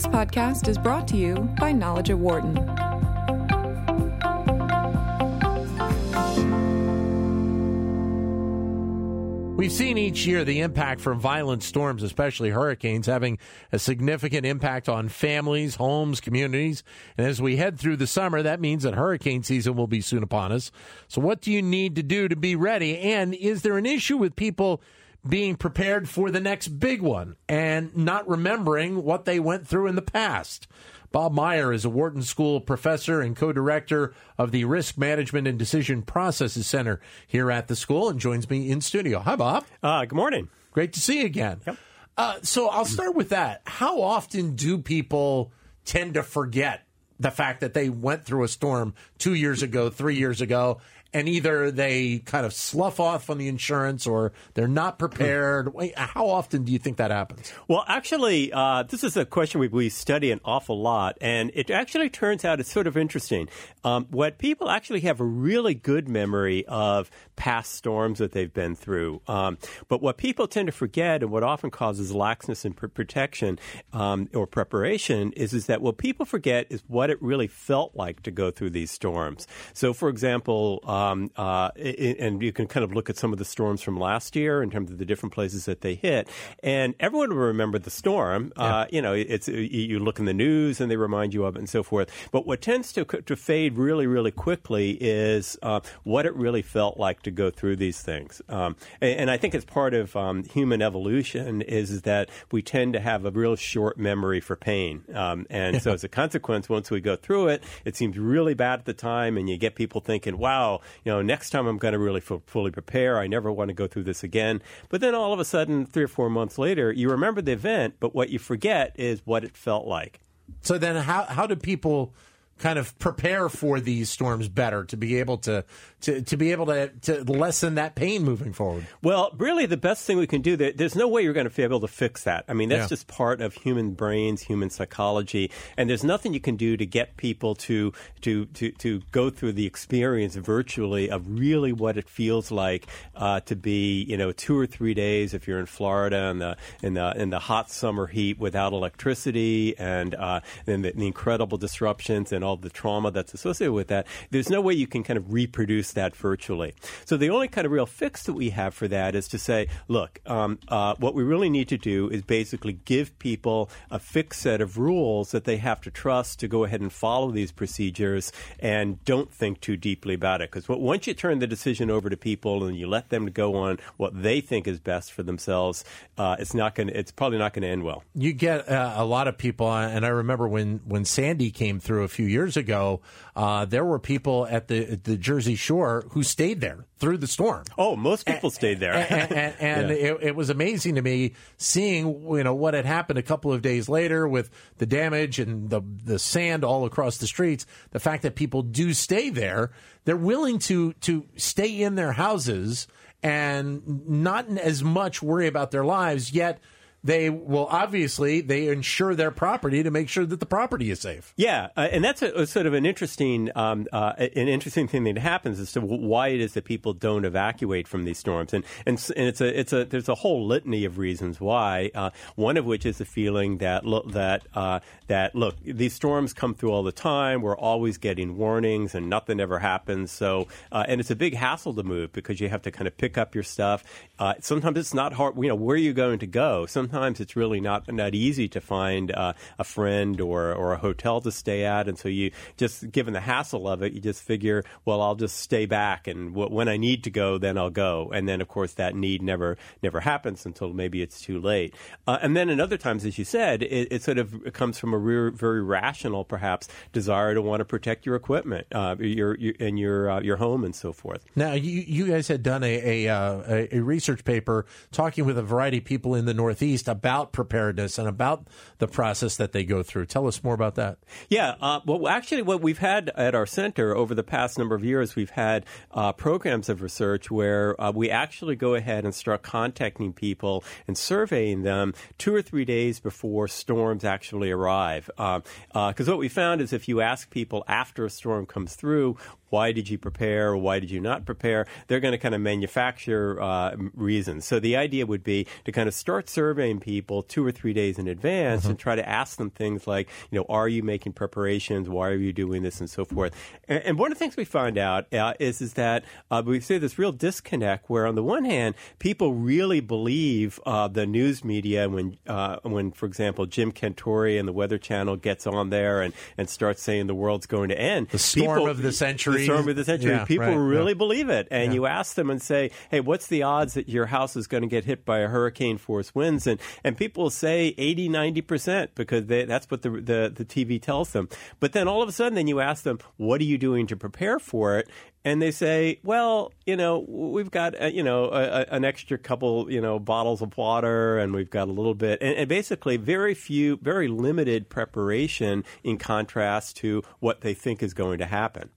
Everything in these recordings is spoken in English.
This podcast is brought to you by Knowledge at Wharton. We've seen each year the impact from violent storms, especially hurricanes, having a significant impact on families, homes, communities. And as we head through the summer, that means that hurricane season will be soon upon us. So, what do you need to do to be ready? And is there an issue with people being prepared for the next big one and not remembering what they went through in the past? Bob Meyer is a Wharton School professor and co director of the Risk Management and Decision Processes Center here at the school and joins me in studio. Hi, Bob. Uh, good morning. Great to see you again. Yep. Uh, so I'll start with that. How often do people tend to forget the fact that they went through a storm two years ago, three years ago, and either they kind of slough off on the insurance or they're not prepared. How often do you think that happens? Well, actually, uh, this is a question we, we study an awful lot, and it actually turns out it's sort of interesting. Um, what people actually have a really good memory of past storms that they've been through, um, but what people tend to forget, and what often causes laxness in pr- protection um, or preparation, is is that what people forget is what it really felt like to go through these storms. So, for example. Um, uh, and you can kind of look at some of the storms from last year in terms of the different places that they hit, and everyone will remember the storm. Yeah. Uh, you know, it's you look in the news and they remind you of it and so forth. But what tends to to fade really, really quickly is uh, what it really felt like to go through these things. Um, and, and, I think it's part of um, human evolution is, that we tend to have a real short memory for pain, um, and so as a consequence, once we go through it, it seems really bad at the time, and you get people thinking, "Wow." you know, next time I'm going to really f- fully prepare. I never want to go through this again. But then all of a sudden, three or four months later, you remember the event, but what you forget is what it felt like. So then, how how do people kind of prepare for these storms better to be able to to, to be able to, to lessen that pain moving forward? Well, really, the best thing we can do, there's no way you're going to be able to fix that. I mean, that's yeah. just part of human brains, human psychology, and there's nothing you can do to get people to, to, to, to go through the experience virtually of really what it feels like uh, to be, you know, two or three days if you're in Florida in the, in the, in the hot summer heat without electricity and, uh, and the, the incredible disruptions and all the trauma that's associated with that. There's no way you can kind of reproduce that virtually. So the only kind of real fix that we have for that is to say, look, um, uh, what we really need to do is basically give people a fixed set of rules that they have to trust to go ahead and follow these procedures and don't think too deeply about it. Because once you turn the decision over to people and you let them go on what they think is best for themselves, uh, it's not going. It's probably not going to end well. You get uh, a lot of people, and I remember when when Sandy came through a few years ago, uh, there were people at the the Jersey Shore who stayed there through the storm. Oh, most people and, stayed there, and, and, and yeah. it, it, was amazing to me seeing you know what had happened a couple of days later with the damage and the the sand all across the streets. The fact that people do stay there, they're willing to to stay in their houses and not as much worry about their lives yet they will obviously they insure their property to make sure that the property is safe. Yeah, uh, and that's a, a, sort of an interesting um, uh, an interesting thing that happens as to why it is that people don't evacuate from these storms, and and, and it's a it's a there's a whole litany of reasons why. Uh, one of which is the feeling that look, that uh, that look these storms come through all the time. We're always getting warnings, and nothing ever happens. So uh, and it's a big hassle to move because you have to kind of pick up your stuff. Uh, sometimes it's not hard. You know where are you going to go? Some sometimes it's really not not easy to find uh, a friend or or a hotel to stay at, and so you just given the hassle of it, you just figure, well, I'll just stay back, and w- when I need to go, then I'll go, and then of course that need never never happens until maybe it's too late, uh, and then in other times, as you said, it, it sort of comes from a re- very rational, perhaps, desire to want to protect your equipment, uh, your, your and your uh, your home and so forth. Now, you you guys had done a a, uh, a research paper talking with a variety of people in the Northeast least about preparedness and about the process that they go through. Tell us more about that. Yeah, uh, well, actually, what we've had at our center over the past number of years, we've had uh, programs of research where uh, we actually go ahead and start contacting people and surveying them two or three days before storms actually arrive. Because uh, uh, what we found is if you ask people after a storm comes through, why did you prepare or why did you not prepare. They're going to kind of manufacture uh, reasons. So the idea would be to kind of start surveying people two or three days in advance mm-hmm. and try to ask them things like, you know, are you making preparations? Why are you doing this, and so forth. And, and one of the things we find out uh, is is that uh, we see this real disconnect where, on the one hand, people really believe uh, the news media when uh, when, for example, Jim Cantore and the Weather Channel gets on there and, and starts saying the world's going to end. The storm people, of the century. The storm of the century. Yeah, people right, really yeah. believe it. And yeah. you ask them and say, hey, what's the odds that your house is going to get hit by a hurricane force winds? And, and people say 80, 90% because they, that's what the, the, the TV tells them. But then all of a sudden, then you ask them, what are you doing to prepare for it? and they say, "Well, you know, we've got uh, you know a, a, an extra couple you know bottles of water, and we've got a little bit, and, and, basically very few, very limited preparation in contrast to what they think is going to happen."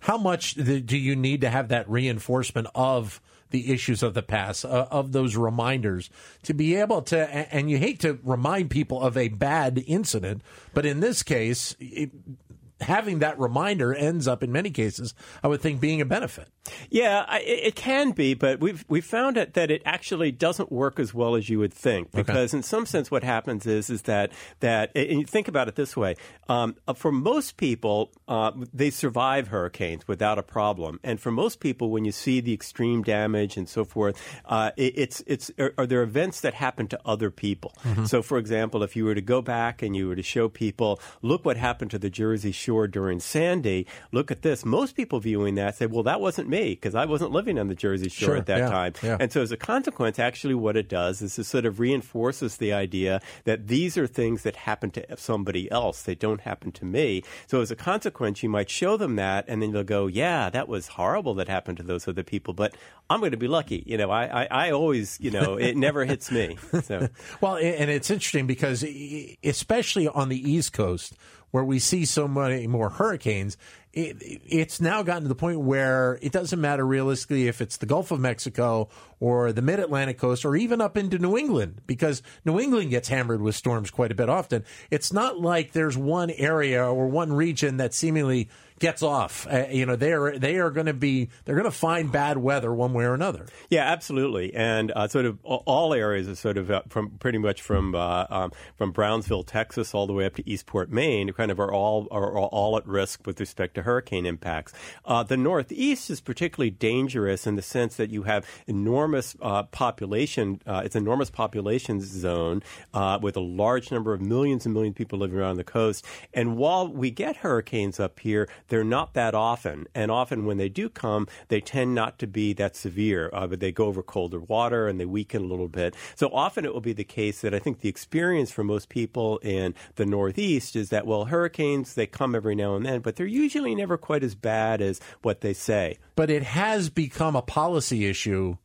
How much do you need to have that reinforcement of? the issues of the past, uh, of those reminders, to be able to, and you hate to remind people of a bad incident, but in this case, it, having that reminder ends up in many cases, I would think, being a benefit. Yeah, I, it can be, but we've we found it that it actually doesn't work as well as you would think. Because okay. in some sense, what happens is is that that and you think about it this way: um, uh, for most people, uh, they survive hurricanes without a problem, and for most people, when you see the extreme damage and so forth, uh, it, it's it's are, are, there events that happen to other people. Mm-hmm. So, for example, if you were to go back and you were to show people, look what happened to the Jersey Shore during Sandy. Look at this. Most people viewing that say, well, that wasn't me because I wasn't living on the Jersey Shore sure, at that yeah, time. Yeah. And so, as a consequence, actually, what it does is it sort of reinforces the idea that these are things that happen to somebody else. They don't happen to me. So, as a consequence, you might show them that, and then they'll go, "Yeah, that was horrible that happened to those other people." But I'm going to be lucky. You know, I, I, I always, you know, it never hits me. So. well, and it's interesting because, especially on the East Coast, where we see so many more hurricanes, it, it's now gotten to the point where it doesn't matter realistically if it's the Gulf of Mexico or the mid Atlantic coast or even up into New England because New England gets hammered with storms quite a bit often. It's not like there's one area or one region that seemingly gets off. Uh, you know, they are they are going to be they're going to find bad weather one way or another. Yeah, absolutely, and uh, sort of all areas are sort of uh, from pretty much from uh, um, from Brownsville, Texas, all the way up to Eastport, Maine, kind of are all are all at risk with respect to hurricane impacts. Uh, the Northeast is particularly dangerous in the sense that you have enormous uh, population. it's an enormous population zone with a large number of millions and millions of people living around the coast. And while we get hurricanes up here, they're not that often. And often when they do come, they tend not to be that severe, uh, but they go over colder water and they weaken a little bit. So often it will be the case that I think the experience for most people in the Northeast is that, well, hurricanes, they come every now and then, but they're usually never quite as bad as what they say. But it has become a policy issue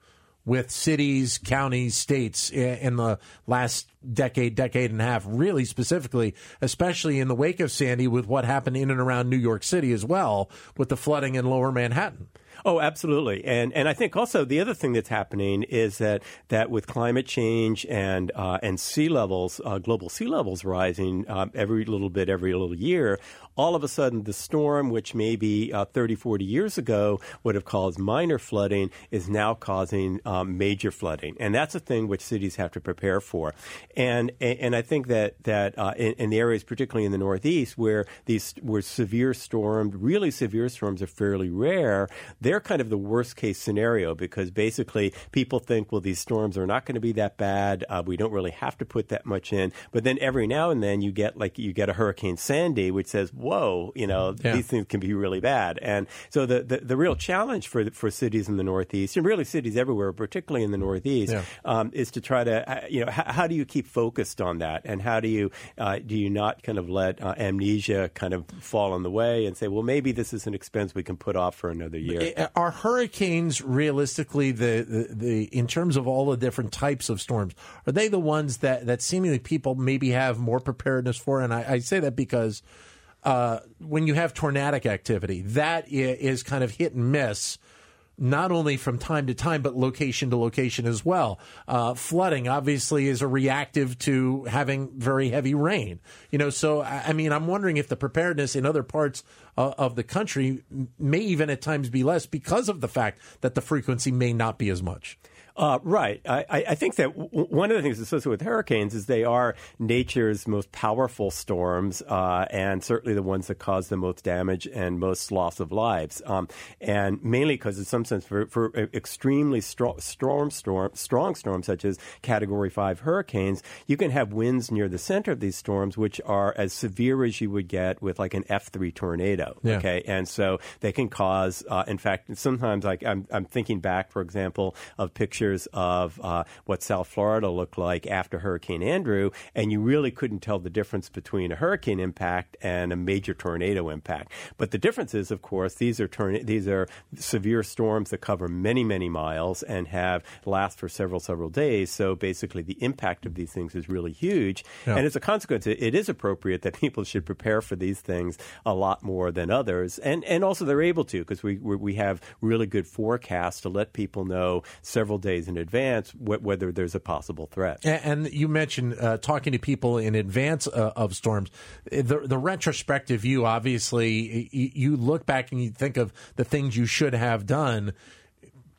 with cities, counties, states in the last decade, decade and a half, really specifically, especially in the wake of Sandy with what happened in and around New York City as well with the flooding in lower Manhattan. Oh, absolutely, and and I think also the other thing that's happening is that that with climate change and uh, and sea levels, uh, global sea levels rising uh, every little bit every little year, all of a sudden the storm, which maybe uh, 30, 40 years ago would have caused minor flooding, is now causing um, major flooding. And that's a thing which cities have to prepare for. And, and I think that, that uh, in, in, the areas, particularly in the Northeast, where these where severe storms, really severe storms are fairly rare, they're kind of the worst case scenario because basically people think, well, these storms are not going to be that bad. Uh, we don't really have to put that much in. But then every now and then you get like you get a Hurricane Sandy, which says, whoa, you know, yeah. these things can be really bad. And so the, the, the, real challenge for for cities in the Northeast and really cities everywhere, particularly in the Northeast, yeah. um, is to try to uh, you know h- how do you keep focused on that and how do you uh, do you not kind of let uh, amnesia kind of fall in the way and say, well, maybe this is an expense we can put off for another year. Are hurricanes realistically the, the, the in terms of all the different types of storms? Are they the ones that that seemingly people maybe have more preparedness for? And I, I say that because uh, when you have tornadic activity, that is kind of hit and miss not only from time to time, but location to location as well. Uh, flooding obviously is a reactive to having very heavy rain. You know, so I mean, I'm wondering if the preparedness in other parts uh, of the country may even at times be less because of the fact that the frequency may not be as much. Uh, right. I, I, think that w- one of the things associated with hurricanes is they are nature's most powerful storms, uh, and certainly the ones that cause the most damage and most loss of lives. Um, and mainly because, in some sense, for, for extremely strong storm, storm, strong storms such as Category Five hurricanes, you can have winds near the center of these storms which are as severe as you would get with like an F three tornado. Yeah. Okay, and so they can cause. Uh, in fact, sometimes like I'm, I'm thinking back, for example, of pictures pictures of uh, what South Florida looked like after Hurricane Andrew, and you really couldn't tell the difference between a hurricane impact and a major tornado impact. But the difference is, of course, these are torna- these are severe storms that cover many, many miles and have last for several, several days. So basically, the impact of these things is really huge, yeah. and as a consequence, it, it is appropriate that people should prepare for these things a lot more than others, and and also they're able to because we we have really good forecasts to let people know several days days in advance wh- whether there's a possible threat. And, and you mentioned uh, talking to people in advance uh, of storms. The, the retrospective view, obviously, you look back and you think of the things you should have done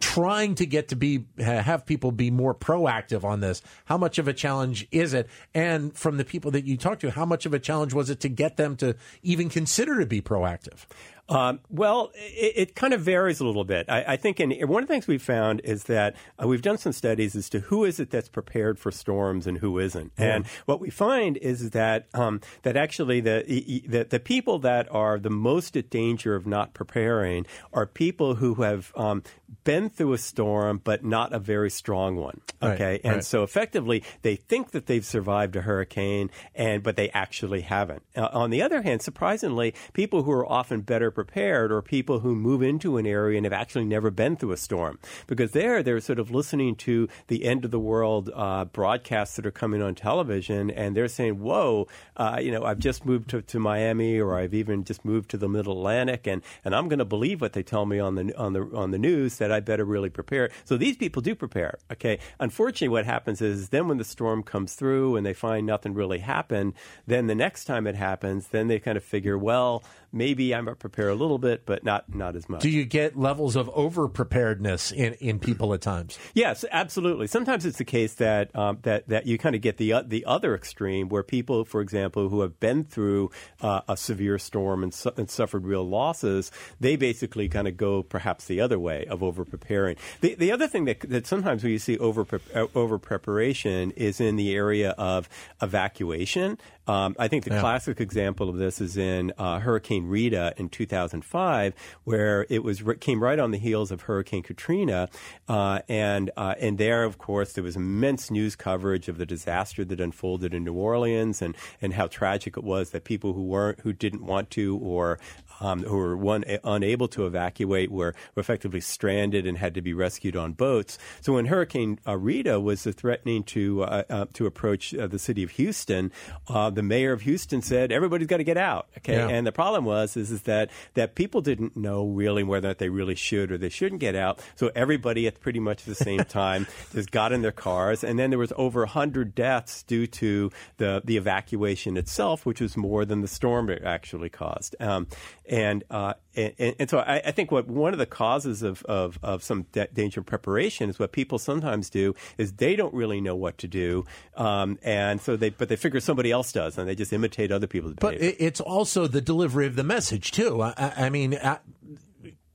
trying to get to be have people be more proactive on this how much of a challenge is it and from the people that you talked to how much of a challenge was it to get them to even consider to be proactive um, well, it, it, kind of varies a little bit. I, I think in, one of the things we've found is that uh, we've done some studies as to who is it that's prepared for storms and who isn't. Yeah. And what we find is that um, that actually the, the, the people that are the most at danger of not preparing are people who have um, been through a storm but not a very strong one. Okay, right, and right. so effectively they think that they've survived a hurricane, and but they actually haven't. Uh, on the other hand, surprisingly, people who are often better prepared or people who move into an area and have actually never been through a storm. Because there, they're sort of listening to the end of the world uh, broadcasts that are coming on television, and they're saying, "Whoa, uh, you know, I've just moved to, to Miami, or I've even just moved to the Middle Atlantic, and, and I'm going to believe what they tell me on the on the on the news that I better really prepare." So these people do prepare. Okay, unfortunately, what happens is then when the storm comes through and they find nothing really happened, then the next time it happens, then they kind of figure, well maybe I'm prepare a little bit, but not not as much. Do you get levels of over preparedness in, in people at times? Yes, absolutely. Sometimes it's the case that um, that that you kind of get the uh, the other extreme where people, for example, who have been through uh, a severe storm and, su- and, suffered real losses, they basically kind of go perhaps the other way of over preparing. The the other thing that that sometimes when you see over uh, over preparation is in the area of evacuation. Um, I think the yeah. classic example of this is in uh, Hurricane Rita in 2005, where it was came right on the heels of Hurricane Katrina, uh, and uh, and there, of course, there was immense news coverage of the disaster that unfolded in New Orleans and and how tragic it was that people who weren't who didn't want to or um, who were one unable to evacuate were, were effectively stranded and had to be rescued on boats. So when Hurricane uh, Rita was threatening to uh, uh, to approach uh, the city of Houston, uh, the mayor of Houston said everybody's got to get out. Okay, yeah. and the problem was is, is that that people didn't know really whether or not they really should or they shouldn't get out. So everybody at pretty much the same time just got in their cars, and then there was over hundred deaths due to the the evacuation itself, which was more than the storm actually caused. Um, and, uh, and, and so I, I, think what one of the causes of, of, of some de- danger preparation is what people sometimes do is they don't really know what to do, um, and so they but they figure somebody else does, and they just imitate other people's behavior. But it's also the delivery of the message too. I, I mean. I,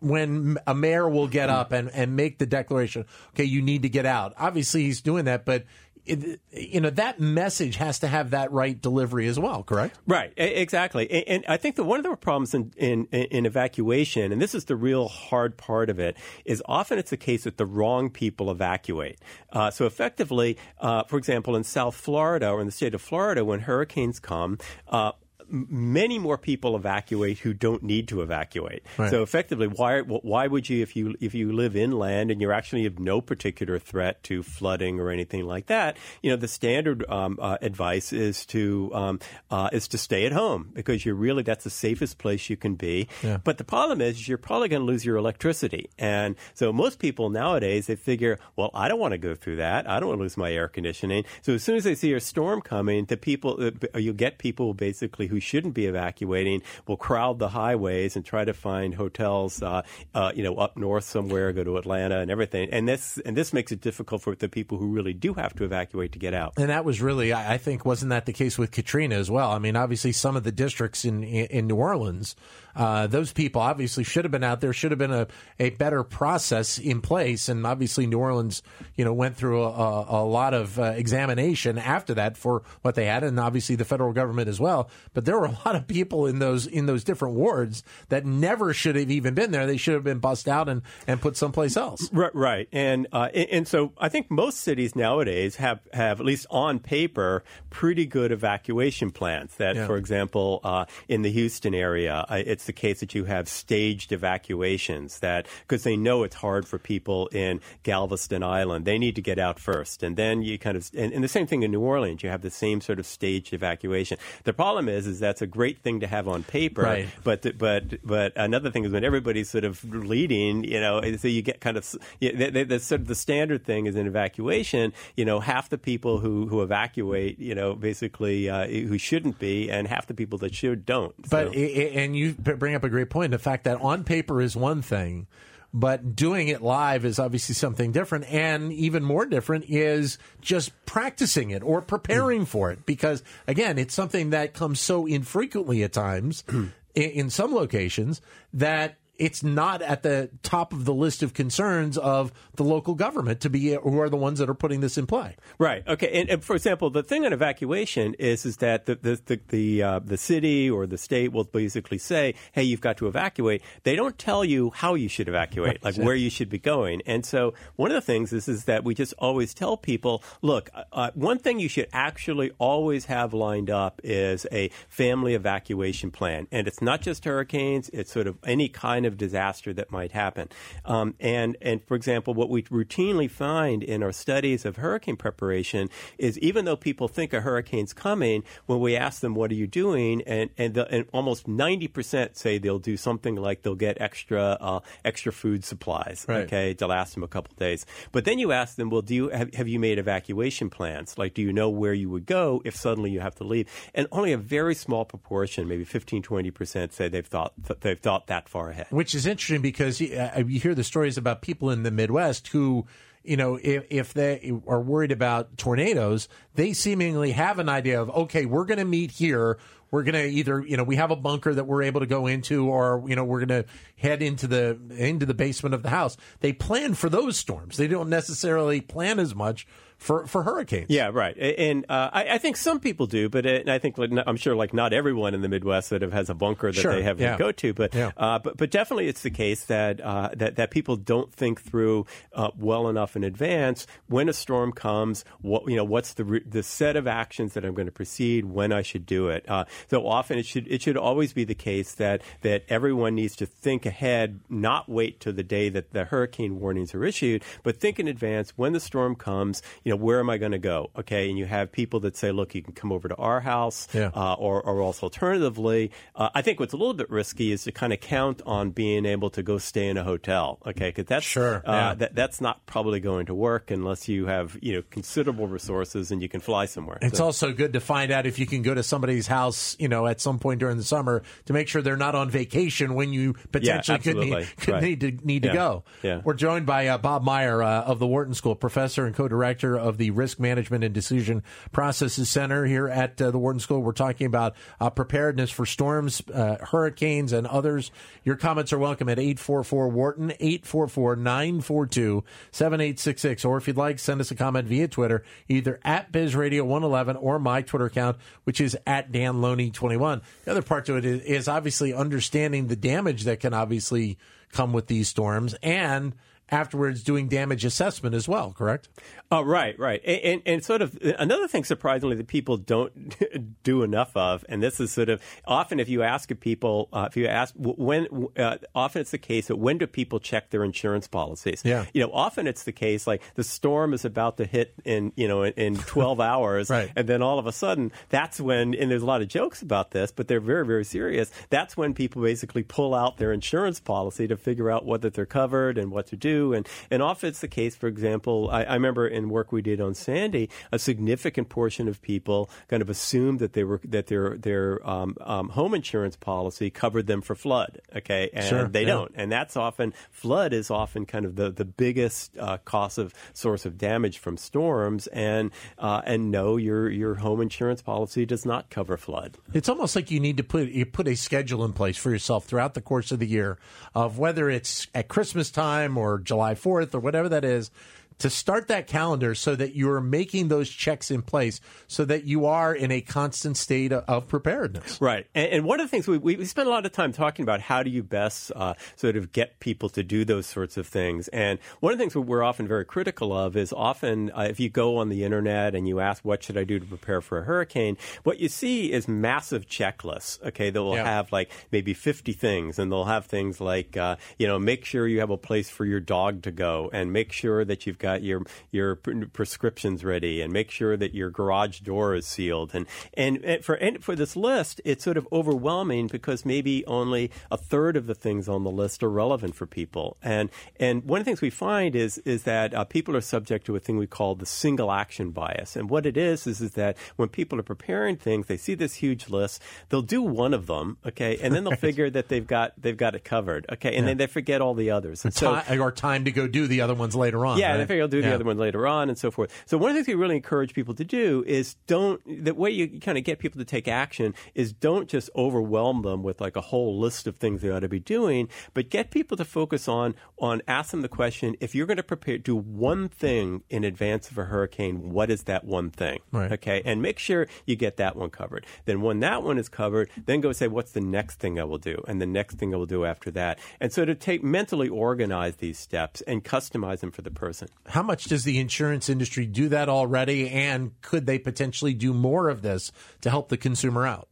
when a mayor will get up and, and make the declaration, okay, you need to get out. Obviously, he's doing that, but you know that message has to have that right delivery as well correct? Right exactly. And, and i think that one of the problems in, in, in, evacuation and this is the real hard part of it is often it's the case that the wrong people evacuate. Uh, so effectively uh, for example in south florida or in the state of florida when hurricanes come uh, many more people evacuate who don't need to evacuate. Right. So effectively, why why would you if you if you live inland and you're actually have no particular threat to flooding or anything like that? You know, the standard um, uh, advice is to um, uh, is to stay at home because you're really that's the safest place you can be. Yeah. But the problem is you're probably going to lose your electricity, and so most people nowadays they figure, well, I don't want to go through that. I don't want to lose my air conditioning. So as soon as they see a storm coming, the people uh, you get people basically who shouldn't be evacuating will crowd the highways and try to find hotels, uh, uh, you know, up north somewhere, go to Atlanta and everything. And this and this makes it difficult for the people who really do have to evacuate to get out. And that was really, I I think, wasn't that the case with Katrina as well? I mean, obviously, some of the districts in in New Orleans, uh, those people obviously should have been out there. Should have been a, a better process in place. And obviously, New Orleans, you know, went through a, a, a lot of uh, examination after that for what they had, and obviously the federal government as well. But there were a lot of people in those in those different wards that never should have even been there. They should have been bussed out and, and put someplace else. Right, right. And, uh, and and so I think most cities nowadays have, have at least on paper pretty good evacuation plans. That, Yeah. for example, uh, in the Houston area, uh, it's the case that you have staged evacuations. That because they know it's hard for people in Galveston Island, they need to get out first, and then you kind of and, and the same thing in New Orleans. You have the same sort of staged evacuation. The problem is, is that's a great thing to have on paper, Right. but but but another thing is when everybody's sort of leading, you know, so you get kind of yeah, the, the, the sort of the standard thing is in evacuation. You know, half the people who who evacuate, you know, basically uh, who shouldn't be, and half the people that should don't. But So- and you bring up a great point. The fact that on paper is one thing, but doing it live is obviously something different. And even more different is just practicing it or preparing mm. for it. Because again, it's something that comes so infrequently at times mm. in, in some locations that it's not at the top of the list of concerns of the local government to be who are the ones that are putting this in play. Right. Okay. And, and for example, the thing on evacuation is is that the the the the, uh, the city or the state will basically say, "Hey, you've got to evacuate." They don't tell you how you should evacuate, like where you should be going. And so, one of the things is is that we just always tell people, "Look, uh, uh, one thing you should actually always have lined up is a family evacuation plan, and it's not just hurricanes; it's sort of any kind of disaster that might happen. Um, and and for example, what we routinely find in our studies of hurricane preparation is even though people think a hurricane's coming, when we ask them, "What are you doing?" and and, the, and almost ninety percent say they'll do something like they'll get extra uh, extra food supplies, Right. okay, to last them a couple of days. But then you ask them, "Well, do you have, have you made evacuation plans? Like, do you know where you would go if suddenly you have to leave?" And only a very small proportion, maybe 15, 20 percent, say they've thought they've thought that far ahead. Which is interesting because you, uh, you hear the stories about people in the Midwest who, you know, if, if they are worried about tornadoes, they seemingly have an idea of, okay, we're going to meet here. We're going to either, you know, we have a bunker that we're able to go into, or you know, we're going to head into the into the basement of the house. They plan for those storms. They don't necessarily plan as much for for hurricanes. Yeah, right. And uh, I, I think some people do, but uh, and I think like, I'm sure like not everyone in the Midwest that have, has a bunker that Sure, they have yeah. to go to. But Yeah. uh, but but definitely it's the case that uh, that that people don't think through uh, well enough in advance when a storm comes. What you know, what's the the set of actions that I'm going to proceed when I should do it. So often it should it should always be the case that that everyone needs to think ahead, not wait till the day that the hurricane warnings are issued, but think in advance when the storm comes. You know, where am I going to go? Okay, and you have people that say, look, you can come over to our house, Yeah. uh, or or else alternatively, uh, I think what's a little bit risky is to kind of count on being able to go stay in a hotel. Okay, because that's Sure, uh, yeah. that, that's not probably going to work unless you have you know considerable resources and you can fly somewhere. It's So- also good to find out if you can go to somebody's house, you know, at some point during the summer to make sure they're not on vacation when you potentially could need, could Right. need to need to go. Yeah. We're joined by uh, Bob Meyer uh, of the Wharton School, professor and co-director of the Risk Management and Decision Processes Center here at uh, the Wharton School. We're talking about uh, preparedness for storms, uh, hurricanes, and others. Your comments are welcome at 844 Wharton, 844 942 7866. Or if you'd like, send us a comment via Twitter, either at BizRadio111 or my Twitter account, which is at DanLoney21. The other part to it is obviously understanding the damage that can obviously come with these storms and afterwards doing damage assessment as well, correct? Oh, right, right. And, and, and, sort of another thing, surprisingly, that people don't do enough of, and this is sort of often if you ask people, uh, if you ask when, uh, often it's the case that when do people check their insurance policies? Yeah. You know, often it's the case like the storm is about to hit in, you know, in, in 12 hours. right. And then all of a sudden, that's when, and there's a lot of jokes about this, but they're very, very serious. That's when people basically pull out their insurance policy to figure out whether they're covered and what to do. And, and often it's the case, for example, I, I remember in work we did on Sandy, a significant portion of people kind of assumed that they were that their their um, um, home insurance policy covered them for flood. Okay, and sure, they yeah. don't, and that's often flood is often kind of the the biggest uh, cost of source of damage from storms, and uh, and no, your your home insurance policy does not cover flood. It's almost like you need to put you put a schedule in place for yourself throughout the course of the year of whether it's at Christmas time or July 4th or whatever that is to start that calendar so that you're making those checks in place so that you are in a constant state of preparedness. Right. And, and one of the things we, we, spend a lot of time talking about how do you best uh, sort of get people to do those sorts of things. And one of the things we're often very critical of is often uh, if you go on the internet and you ask, what should I do to prepare for a hurricane? What you see is massive checklists, okay, that will yeah. have like maybe 50 things. And they'll have things like, uh, you know, make sure you have a place for your dog to go and make sure that you've got your your prescriptions ready and make sure that your garage door is sealed. And and, for and for this list it's sort of overwhelming because maybe only a third of the things on the list are relevant for people. And and one of the things we find is is that uh, people are subject to a thing we call the single action bias. And what it is is is that when people are preparing things they see this huge list they'll do one of them okay and then they'll figure that they've got they've got it covered okay and yeah. then they forget all the others. And so or time to go do the other ones later on yeah right? Figure I'll do the yeah. other one later on and so forth. So one of the things we really encourage people to do is don't the way you kind of get people to take action is don't just overwhelm them with like a whole list of things they ought to be doing, but get people to focus on on ask them the question, if you're going to prepare do one thing in advance of a hurricane, what is that one thing? Right. Okay? And make sure you get that one covered. Then when that one is covered, then go say what's the next thing I will do and the next thing I will do after that. And so to take mentally organize these steps and customize them for the person. How much does the insurance industry do that already? And could they potentially do more of this to help the consumer out?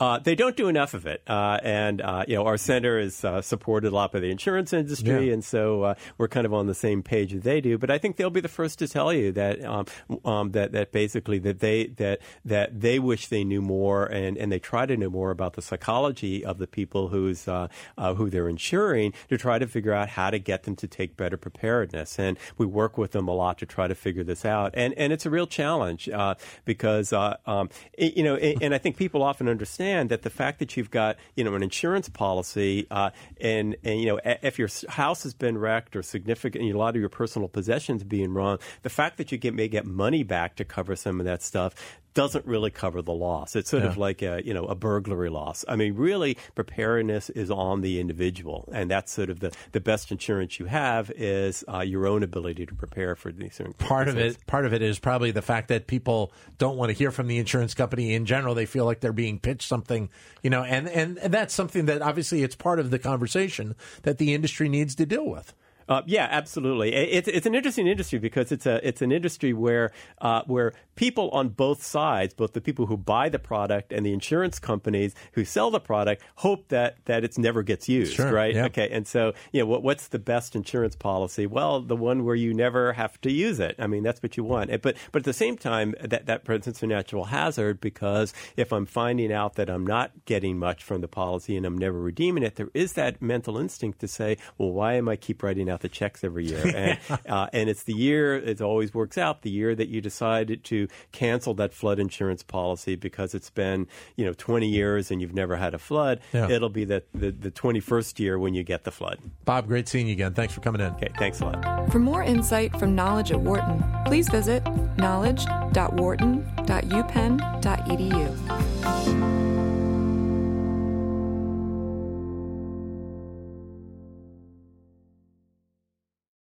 Uh, they don't do enough of it, uh, and uh, you know our center is uh, supported a lot by the insurance industry, yeah. and so uh, we're kind of on the same page as they do. But I think they'll be the first to tell you that um, um, that that basically that they that that they wish they knew more, and, and they try to know more about the psychology of the people who's uh, who they're insuring to try to figure out how to get them to take better preparedness. And we work with them a lot to try to figure this out, and and it's a real challenge because um, it, you know, and, and I think people often understand understand that the fact that you've got you know an insurance policy uh, and and you know if your house has been wrecked or significant, a lot of your personal possessions being wrong, the fact that you get may get money back to cover some of that stuff doesn't really cover the loss. It's sort Yeah. of like a you know a burglary loss. I mean, really, preparedness is on the individual, and that's sort of the the best insurance you have is uh, your own ability to prepare for these things. part of it part of it is probably the fact that people don't want to hear from the insurance company in general they feel like they're being pitched something you know and and, and that's something that obviously it's part of the conversation that the industry needs to deal with Uh, yeah, absolutely. It- It's it's an interesting industry because it's a it's an industry where uh, where people on both sides, both the people who buy the product and the insurance companies who sell the product, hope that that it never gets used, Sure, right? yeah. Okay, and so you know what, what's the best insurance policy? Well, the one where you never have to use it. I mean, that's what you want. But but at the same time, that that presents a natural hazard because if I'm finding out that I'm not getting much from the policy and I'm never redeeming it, there is that mental instinct to say, well, why am I keep writing out the checks every year? And, uh, and it's the year, it always works out, the year that you decided to cancel that flood insurance policy because it's been, you know, 20 years and you've never had a flood. Yeah. It'll be the, the, the 21st year when you get the flood. bob great seeing you again thanks for coming in Okay, thanks a lot. For more insight from Knowledge at Wharton, please visit knowledge.wharton.upenn.edu.